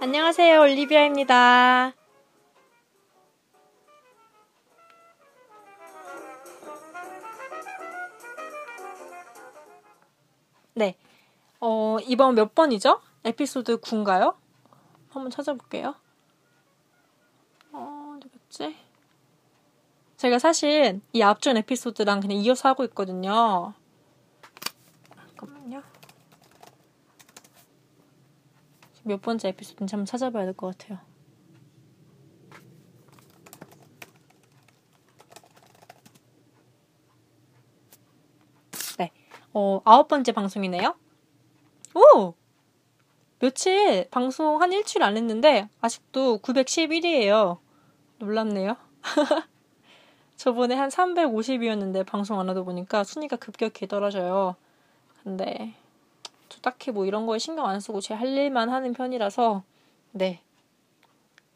안녕하세요, 올리비아입니다. 네. 어, 이번 몇 번이죠? 에피소드 9인가요? 한번 찾아볼게요. 어, 어디갔지? 제가 사실 이 앞전 에피소드랑 그냥 이어서 하고 있거든요. 잠깐만요. 몇 번째 에피소드인지 한번 찾아봐야 될 것 같아요. 네. 어, 아홉 번째 방송이네요. 오! 며칠 방송 한 일주일 안 했는데 아직도 911이에요. 놀랍네요. 저번에 한 350이었는데 방송 안 하다 보니까 순위가 급격히 떨어져요. 근데 저 딱히 뭐 이런 거에 신경 안 쓰고 제 할 일만 하는 편이라서 네.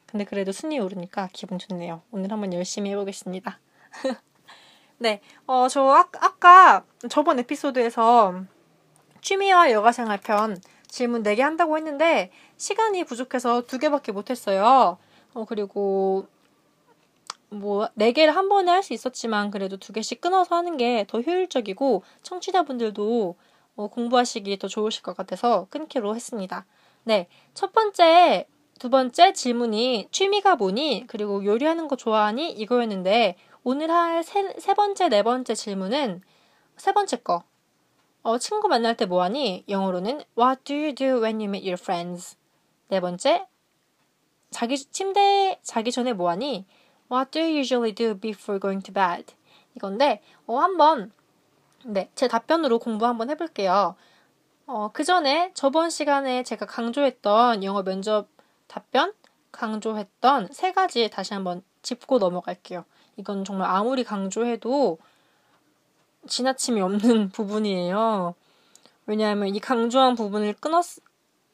근데 그래도 순위 오르니까 기분 좋네요. 오늘 한번 열심히 해보겠습니다. 네, 어, 저 아, 아까 저번 에피소드에서 취미와 여가생활 편 질문 4개 한다고 했는데 시간이 부족해서 2개밖에 못했어요. 어, 그리고 뭐 4개를 한 번에 할 수 있었지만 그래도 2개씩 끊어서 하는 게 더 효율적이고 청취자분들도 어, 공부하시기 더 좋으실 것 같아서 끊기로 했습니다. 네, 첫 번째, 두 번째 질문이 취미가 뭐니? 그리고 요리하는 거 좋아하니? 이거였는데 오늘 할 세, 세 번째, 네 번째 질문은 세 번째 거. 어, 친구 만날 때 뭐하니? 영어로는 What do you do when you meet your friends? 네 번째, 자기 침대에 자기 전에 뭐하니? What do you usually do before going to bed? 이건데 어, 한번 네, 제 답변으로 공부 한번 해볼게요. 어, 그 전에 저번 시간에 제가 강조했던 영어 면접 답변, 강조했던 세 가지 다시 한번 짚고 넘어갈게요. 이건 정말 아무리 강조해도 지나침이 없는 부분이에요. 왜냐하면 이 강조한 부분을 끊었,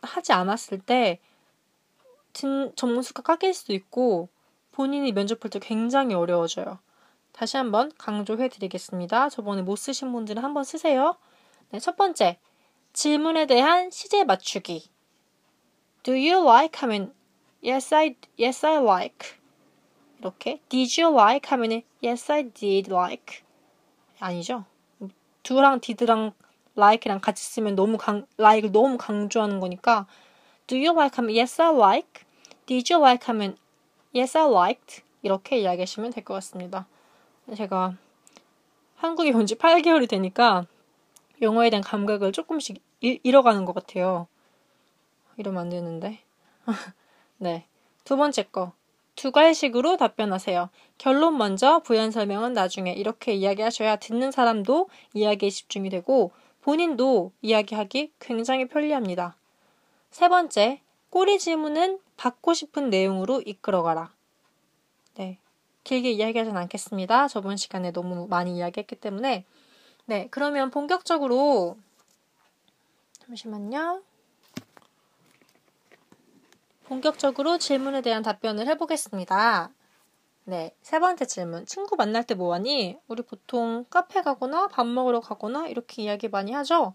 하지 않았을 때, 전문수가 깎일 수도 있고, 본인이 면접 볼 때 굉장히 어려워져요. 다시 한번 강조해 드리겠습니다. 저번에 못 쓰신 분들은 한번 쓰세요. 네, 첫 번째. 질문에 대한 시제 맞추기. Do you like 하면 yes I yes I like. 이렇게 did you like 하면 yes I did like. 아니죠. do랑 did랑 like랑 같이 쓰면 너무 강 like를 너무 강조하는 거니까 do you like 하면 yes I like. did you like 하면 yes I liked. 이렇게 이야기하시면 될 것 같습니다. 제가 한국에 온 지 8개월이 되니까 영어에 대한 감각을 조금씩 잃어가는 것 같아요. 이러면 안 되는데. 네. 두 번째 거. 두 갈식으로 답변하세요. 결론 먼저, 부연 설명은 나중에. 이렇게 이야기하셔야 듣는 사람도 이야기에 집중이 되고 본인도 이야기하기 굉장히 편리합니다. 세 번째, 꼬리 질문은 받고 싶은 내용으로 이끌어가라. 네. 길게 이야기하진 않겠습니다. 저번 시간에 너무 많이 이야기했기 때문에. 네, 그러면 본격적으로 잠시만요. 본격적으로 질문에 대한 답변을 해보겠습니다. 네, 세 번째 질문. 친구 만날 때 뭐하니? 우리 보통 카페 가거나 밥 먹으러 가거나 이렇게 이야기 많이 하죠?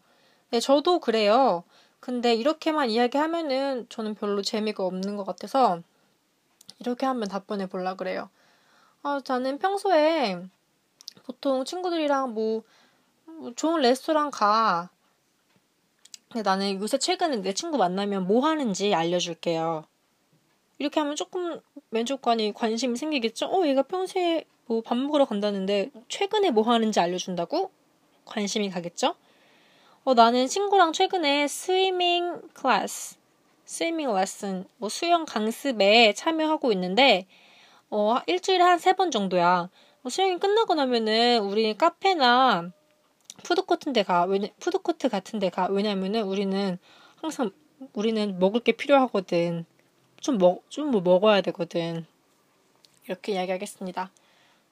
네, 저도 그래요. 근데 이렇게만 이야기하면은 저는 별로 재미가 없는 것 같아서 이렇게 한번 답변해 볼라 그래요. 아, 저는 평소에 보통 친구들이랑 뭐, 뭐 좋은 레스토랑 가. 근데 나는 요새 최근에 내 친구 만나면 뭐 하는지 알려줄게요. 이렇게 하면 조금 면접관이 관심이 생기겠죠? 어, 얘가 평소에 뭐 밥 먹으러 간다는데 최근에 뭐 하는지 알려준다고? 관심이 가겠죠? 어, 나는 친구랑 최근에 스위밍 클래스, 스위밍 레슨, 뭐 수영 강습에 참여하고 있는데 어, 일주일에 한 세 번 정도야. 어, 수영이 끝나고 나면은 우리 카페나 푸드코트 데 가. 왜냐, 푸드코트 같은 데 가. 왜냐면은 우리는 항상 우리는 먹을 게 필요하거든. 좀 먹, 좀 뭐 먹어야 되거든. 이렇게 이야기하겠습니다.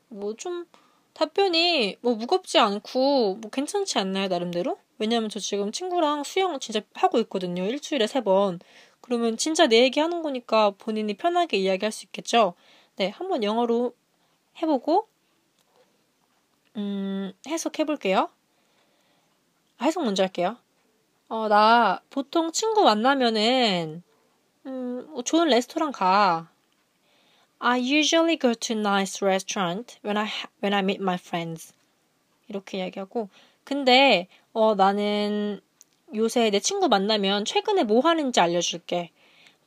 뭐 좀 답변이 뭐 무겁지 않고 뭐 괜찮지 않나요, 나름대로? 왜냐면 저 지금 친구랑 수영 진짜 하고 있거든요. 일주일에 세 번. 그러면 진짜 내 얘기 하는 거니까 본인이 편하게 이야기할 수 있겠죠? 네, 한번 영어로 해보고, 음, 해석해 볼게요. 아, 해석 먼저 할게요. 어, 나 보통 친구 만나면은 음, 뭐 좋은 레스토랑 가. I usually go to nice restaurant when I when I meet my friends. 이렇게 이야기하고 근데 어 나는 요새 내 친구 만나면 최근에 뭐 하는지 알려줄게.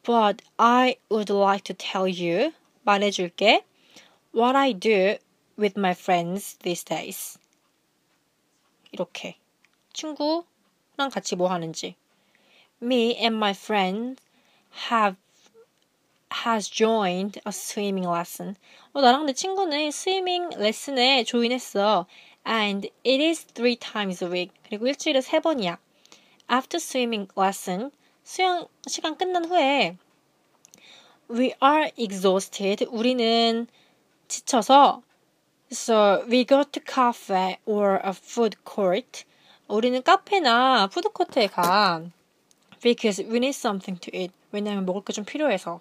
But I would like to tell you 말해줄게. What I do with my friends these days. 이렇게 친구랑 같이 뭐 하는지. Me and my friends have has joined a swimming lesson. 어, 나랑 내 친구는 스위밍 레슨에 조인했어. And it is three times a week. 그리고 일주일에 세 번이야. After swimming lesson, 수영 시간 끝난 후에 we are exhausted. 우리는 지쳐서 so we go to cafe or a food court. 우리는 카페나 푸드코트에 가. Because we need something to eat. 왜냐면 먹을 게 좀 필요해서.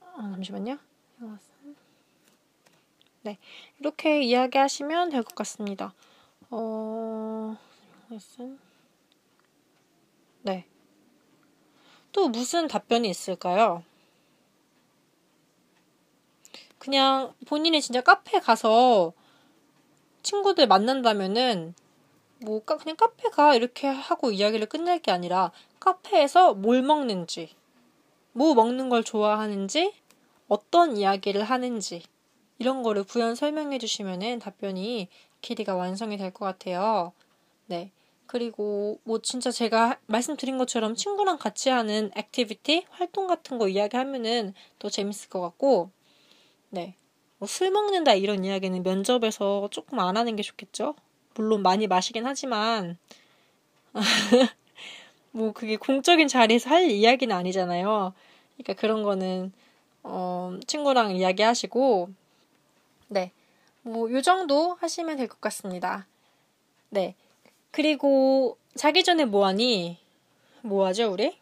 아, 잠시만요. 네. 이렇게 이야기하시면 될 것 같습니다. 어, 네. 또 무슨 답변이 있을까요? 그냥 본인이 진짜 카페 가서 친구들 만난다면은 뭐 그냥 카페 가 이렇게 하고 이야기를 끝낼 게 아니라 카페에서 뭘 먹는지 뭐 먹는 걸 좋아하는지 어떤 이야기를 하는지 이런 거를 부연 설명해 주시면은 답변이 길이가 완성이 될 것 같아요. 네. 그리고 뭐 진짜 제가 말씀드린 것처럼 친구랑 같이 하는 activity, 활동 같은 거 이야기하면은 더 재밌을 것 같고, 네. 뭐 술 먹는다 이런 이야기는 면접에서 조금 안 하는 게 좋겠죠? 물론 많이 마시긴 하지만, 뭐 그게 공적인 자리에서 할 이야기는 아니잖아요. 그러니까 그런 거는, 어, 친구랑 이야기 하시고, 네. 뭐, 요 정도 하시면 될 것 같습니다. 네. 그리고 자기 전에 뭐하니? 뭐하죠, 우리?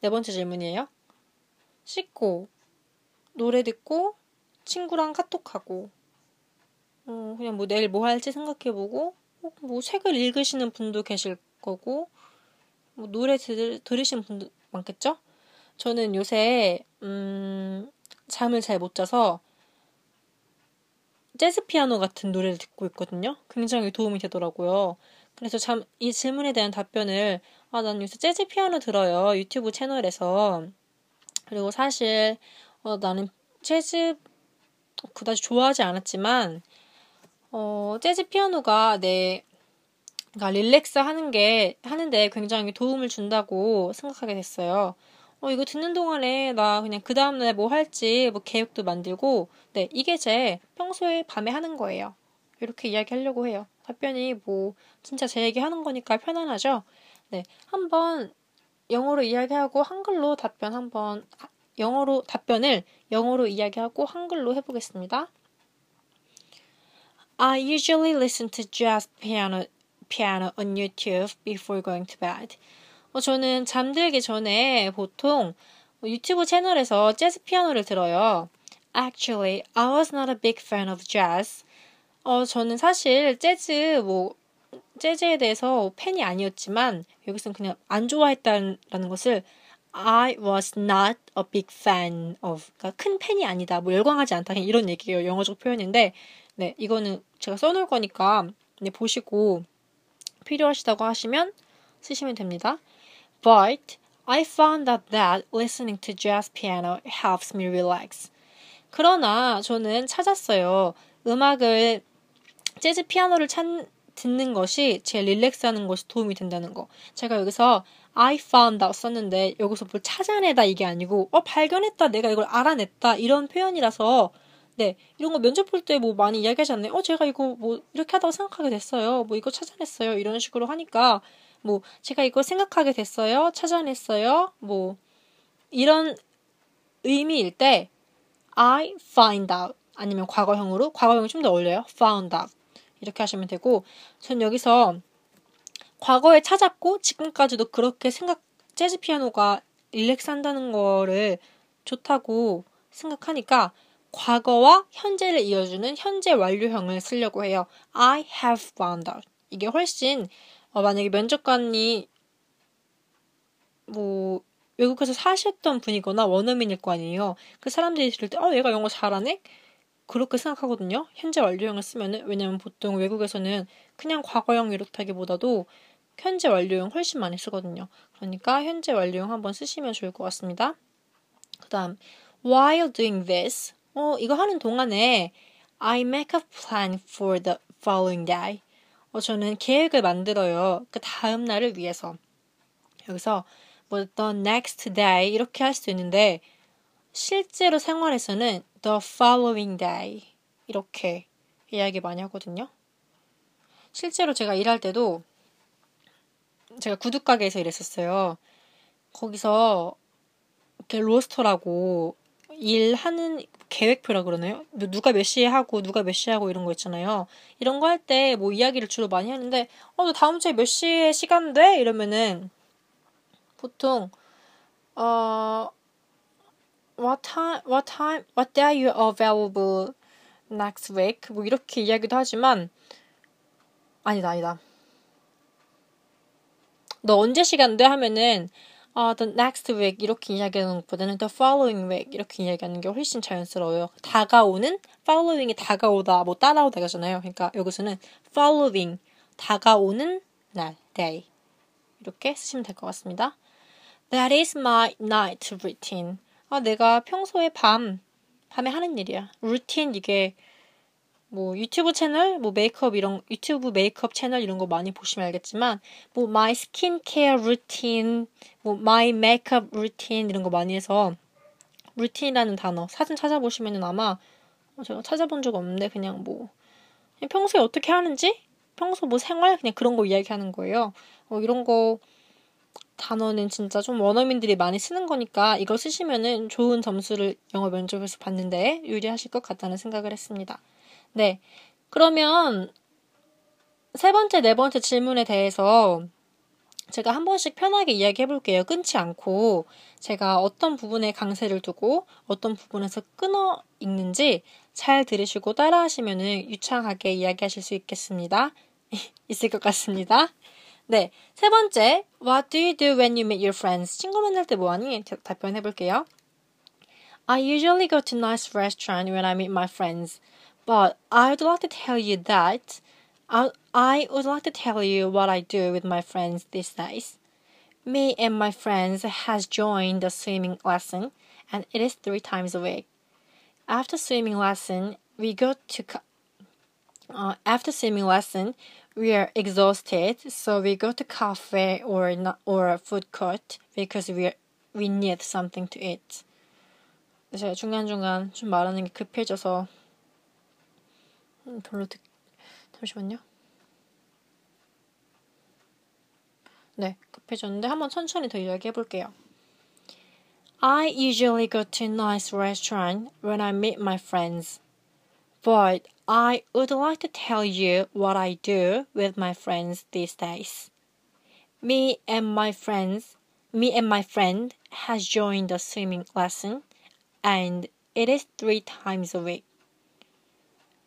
네 번째 질문이에요. 씻고, 노래 듣고, 친구랑 카톡하고, 어, 그냥 뭐 내일 뭐 할지 생각해보고, 뭐 책을 읽으시는 분도 계실 거고, 뭐 노래 들, 들으시는 분도 많겠죠? 저는 요새, 음, 잠을 잘 못 자서, 재즈 피아노 같은 노래를 듣고 있거든요. 굉장히 도움이 되더라고요. 그래서 참 이 질문에 대한 답변을 아, 난 요새 재즈 피아노 들어요. 유튜브 채널에서. 그리고 사실 어, 나는 재즈 그다지 좋아하지 않았지만 어, 재즈 피아노가 내 그러니까 릴렉스 하는 게 하는데 굉장히 도움을 준다고 생각하게 됐어요. 어, 이거 듣는 동안에 나 그냥 그 다음날 뭐 할지 뭐 계획도 만들고, 네, 이게 제 평소에 밤에 하는 거예요. 이렇게 이야기하려고 해요. 답변이 뭐 진짜 제 얘기 하는 거니까 편안하죠? 네. 한번 영어로 이야기하고 한글로 답변 한번 영어로 답변을 영어로 이야기하고 한글로 해보겠습니다. I usually listen to jazz piano piano on YouTube before going to bed. 어, 저는 잠들기 전에 보통 유튜브 채널에서 재즈 피아노를 들어요. Actually, I was not a big fan of jazz. 어, 저는 사실 재즈, 뭐, 재즈에 대해서 팬이 아니었지만, 여기서는 그냥 안 좋아했다는 것을 I was not a big fan of. 그러니까 큰 팬이 아니다. 뭐 열광하지 않다. 이런 얘기예요. 영어적 표현인데, 네, 이거는 제가 써놓을 거니까, 네, 보시고 필요하시다고 하시면 쓰시면 됩니다. But I found out that listening to jazz piano helps me relax. 그러나 저는 찾았어요. 음악을 재즈 피아노를 찾, 듣는 것이 제 릴렉스하는 것이 도움이 된다는 거. 제가 여기서 I found out 썼는데 여기서 뭘 찾아내다 이게 아니고 어 발견했다 내가 이걸 알아냈다 이런 표현이라서 네 이런 거 면접 볼 때 뭐 많이 이야기하지 않나요? 어 제가 이거 뭐 이렇게 하다가 생각하게 됐어요. 뭐 이거 찾아냈어요. 이런 식으로 하니까 뭐 제가 이거 생각하게 됐어요. 찾아냈어요. 뭐 이런 의미일 때 I find out 아니면 과거형으로 과거형이 좀 더 어울려요. found out 이렇게 하시면 되고 전 여기서 과거에 찾았고 지금까지도 그렇게 생각 재즈 피아노가 릴렉스 한다는 거를 좋다고 생각하니까 과거와 현재를 이어주는 현재 완료형을 쓰려고 해요. I have found out. 이게 훨씬 어, 만약에 면접관이 뭐 외국에서 사셨던 분이거나 원어민일 거 아니에요. 그 사람들이 들을 때, 어, 얘가 영어 잘하네? 그렇게 생각하거든요. 현재 완료형을 쓰면은, 왜냐면 보통 외국에서는 그냥 과거형 이렇다기보다도 현재 완료형 훨씬 많이 쓰거든요. 그러니까 현재 완료형 한번 쓰시면 좋을 것 같습니다. 그 다음, while doing this, 어, 이거 하는 동안에 I make a plan for the following day. 어, 저는 계획을 만들어요. 그 다음 날을 위해서. 여기서 뭐 the next day 이렇게 할 수 있는데 실제로 생활에서는 the following day 이렇게 이야기 많이 하거든요. 실제로 제가 일할 때도 제가 구두 가게에서 일했었어요. 거기서 이렇게 로스터라고 일하는 계획표라 그러나요? 뭐 누가 몇 시에 하고 누가 몇 시에 하고 이런 거 있잖아요. 이런 거 할 때 뭐 이야기를 주로 많이 하는데 어, 너 다음 주에 몇 시에 시간 돼? 이러면은 보통 어 what time what time what day are you available next week 뭐 이렇게 이야기도 하지만 아니다 아니다 너 언제 시간 돼 하면은 어, the next week 이렇게 이야기하는 것보다는 the following week 이렇게 이야기하는 게 훨씬 자연스러워요. 다가오는 following이 다가오다 뭐 따라오다가잖아요. 그러니까 여기서는 following 다가오는 날 day 이렇게 쓰시면 될 것 같습니다. That is my night routine. 아, 내가 평소에 밤 밤에 하는 일이야. 루틴 이게 뭐 유튜브 채널, 뭐 메이크업 이런 유튜브 메이크업 채널 이런 거 많이 보시면 알겠지만 뭐 my skincare routine, 뭐 my makeup routine 이런 거 많이 해서 routine이라는 단어 사전 찾아보시면은 아마 어, 제가 찾아본 적 없는데 그냥 뭐 그냥 평소에 어떻게 하는지 평소 뭐 생활 그냥 그런 거 이야기하는 거예요. 어, 이런 거 단어는 진짜 좀 원어민들이 많이 쓰는 거니까 이거 쓰시면은 좋은 점수를 영어 면접에서 받는데 유리하실 것 같다는 생각을 했습니다. 네. 그러면 세 번째, 네 번째 질문에 대해서 제가 한 번씩 편하게 이야기해 볼게요. 끊지 않고 제가 어떤 부분에 강세를 두고 어떤 부분에서 끊어 읽는지 잘 들으시고 따라 하시면은 유창하게 이야기하실 수 있겠습니다. 있을 것 같습니다. 네. 세 번째, What do you do when you meet your friends? 친구 만날 때 뭐하니? 답변해 볼게요. I usually go to nice restaurant when I meet my friends. But I would like to tell you that I, I would like to tell you what I do with my friends these days. Me and my friends has joined a swimming lesson and it is three times a week. After swimming lesson, we go to uh, after swimming lesson, we are exhausted, so we go to cafe or not, or a food court because we are, we need something to eat. 제가 중간중간 좀 말하는 게 급해져서 별로 듣... 잠시만요. 네, 급해졌는데 한번 천천히 더 이야기해 볼게요. I usually go to a nice restaurant when I meet my friends. But I would like to tell you what I do with my friends these days. Me and my friends, me and my friend has joined a swimming lesson and it is three times a week.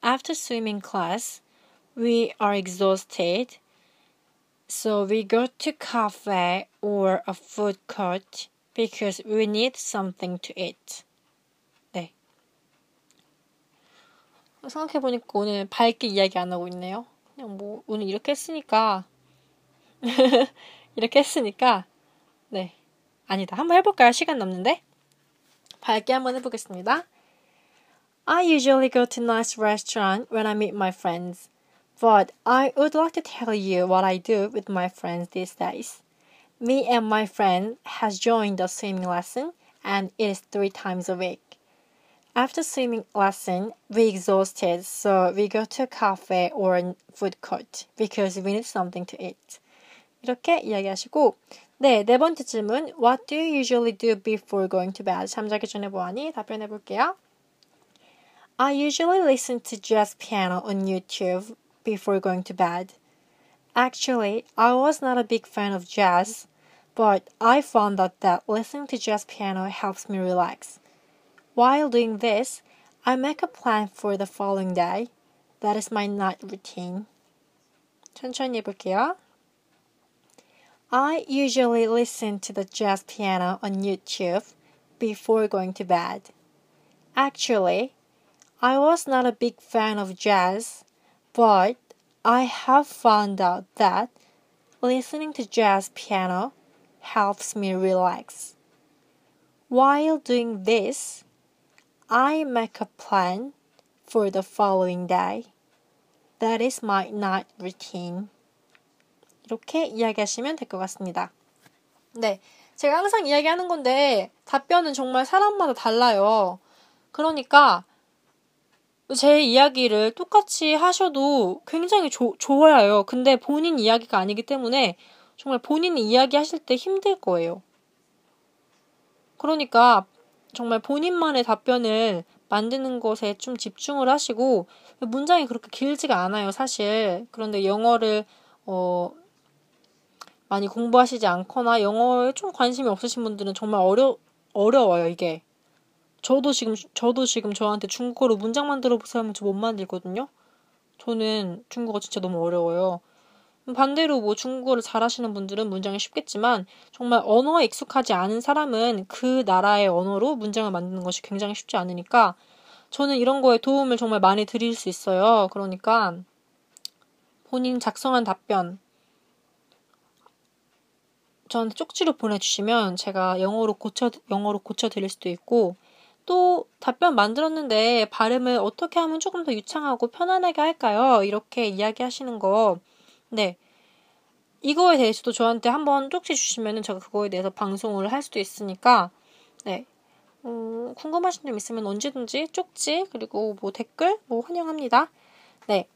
After swimming class, we are exhausted, so we go to cafe or a food court because we need something to eat. 생각해보니까 오늘 밝게 이야기 안 하고 있네요. 그냥 뭐, 오늘 이렇게 했으니까, 이렇게 했으니까, 네. 아니다. 한번 해볼까요? 시간 남는데? 밝게 한번 해보겠습니다. I usually go to nice restaurant when I meet my friends, but I would like to tell you what I do with my friends these days. Me and my friend has joined a swimming lesson and it is three times a week. After swimming lesson, we exhausted, so we go to a cafe or a food court because we need something to eat. 이렇게 이야기하시고 네, 네 번째 질문 What do you usually do before going to bed? 잠자기 전에 뭐하니? 답변해 볼게요. I usually listen to jazz piano on YouTube before going to bed. Actually, I was not a big fan of jazz, but I found out that listening to jazz piano helps me relax. While doing this, I make a plan for the following day. That is my night routine. 천천히 해볼게요. I usually listen to the jazz piano on YouTube before going to bed. Actually, I was not a big fan of jazz, but I have found out that listening to jazz piano helps me relax. While doing this, I make a plan for the following day. That is my night routine. 이렇게 이야기하시면 될 것 같습니다. 네. 제가 항상 이야기하는 건데, 답변은 정말 사람마다 달라요. 그러니까, 제 이야기를 똑같이 하셔도 굉장히 조, 좋아요. 근데 본인 이야기가 아니기 때문에 정말 본인이 이야기 하실 때 힘들 거예요. 그러니까 정말 본인만의 답변을 만드는 것에 좀 집중을 하시고 문장이 그렇게 길지가 않아요, 사실. 그런데 영어를 어 많이 공부하시지 않거나 영어에 좀 관심이 없으신 분들은 정말 어려 어려워요, 이게. 저도 지금 저도 지금 저한테 중국어로 문장 만들어 보세요 하면 저 못 만들거든요. 저는 중국어 진짜 너무 어려워요. 반대로 뭐 중국어를 잘하시는 분들은 문장이 쉽겠지만 정말 언어에 익숙하지 않은 사람은 그 나라의 언어로 문장을 만드는 것이 굉장히 쉽지 않으니까 저는 이런 거에 도움을 정말 많이 드릴 수 있어요. 그러니까 본인 작성한 답변 저한테 쪽지로 보내주시면 제가 영어로 고쳐 영어로 고쳐 드릴 수도 있고 또 답변 만들었는데 발음을 어떻게 하면 조금 더 유창하고 편안하게 할까요? 이렇게 이야기하시는 거 네. 이거에 대해서도 저한테 한번 쪽지 주시면은 제가 그거에 대해서 방송을 할 수도 있으니까, 네. 음, 궁금하신 점 있으면 언제든지 쪽지, 그리고 뭐 댓글, 뭐 환영합니다. 네.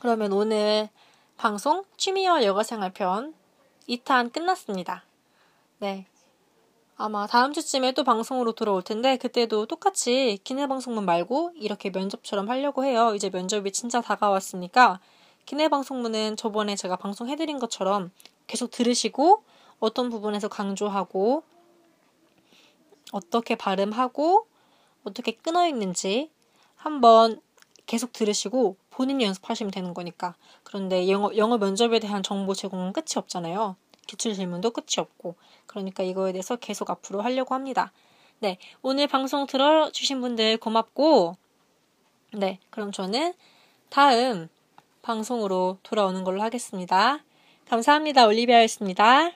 그러면 오늘 방송 취미와 여가생활 편 2탄 끝났습니다. 네. 아마 다음 주쯤에 또 방송으로 돌아올 텐데 그때도 똑같이 기내 방송만 말고 이렇게 면접처럼 하려고 해요. 이제 면접이 진짜 다가왔으니까 기내 방송문은 저번에 제가 방송해드린 것처럼 계속 들으시고 어떤 부분에서 강조하고 어떻게 발음하고 어떻게 끊어 있는지 한번 계속 들으시고 본인이 연습하시면 되는 거니까. 그런데 영어, 영어 면접에 대한 정보 제공은 끝이 없잖아요. 기출 질문도 끝이 없고. 그러니까 이거에 대해서 계속 앞으로 하려고 합니다. 네. 오늘 방송 들어주신 분들 고맙고, 네. 그럼 저는 다음 방송으로 돌아오는 걸로 하겠습니다. 감사합니다. 올리비아였습니다.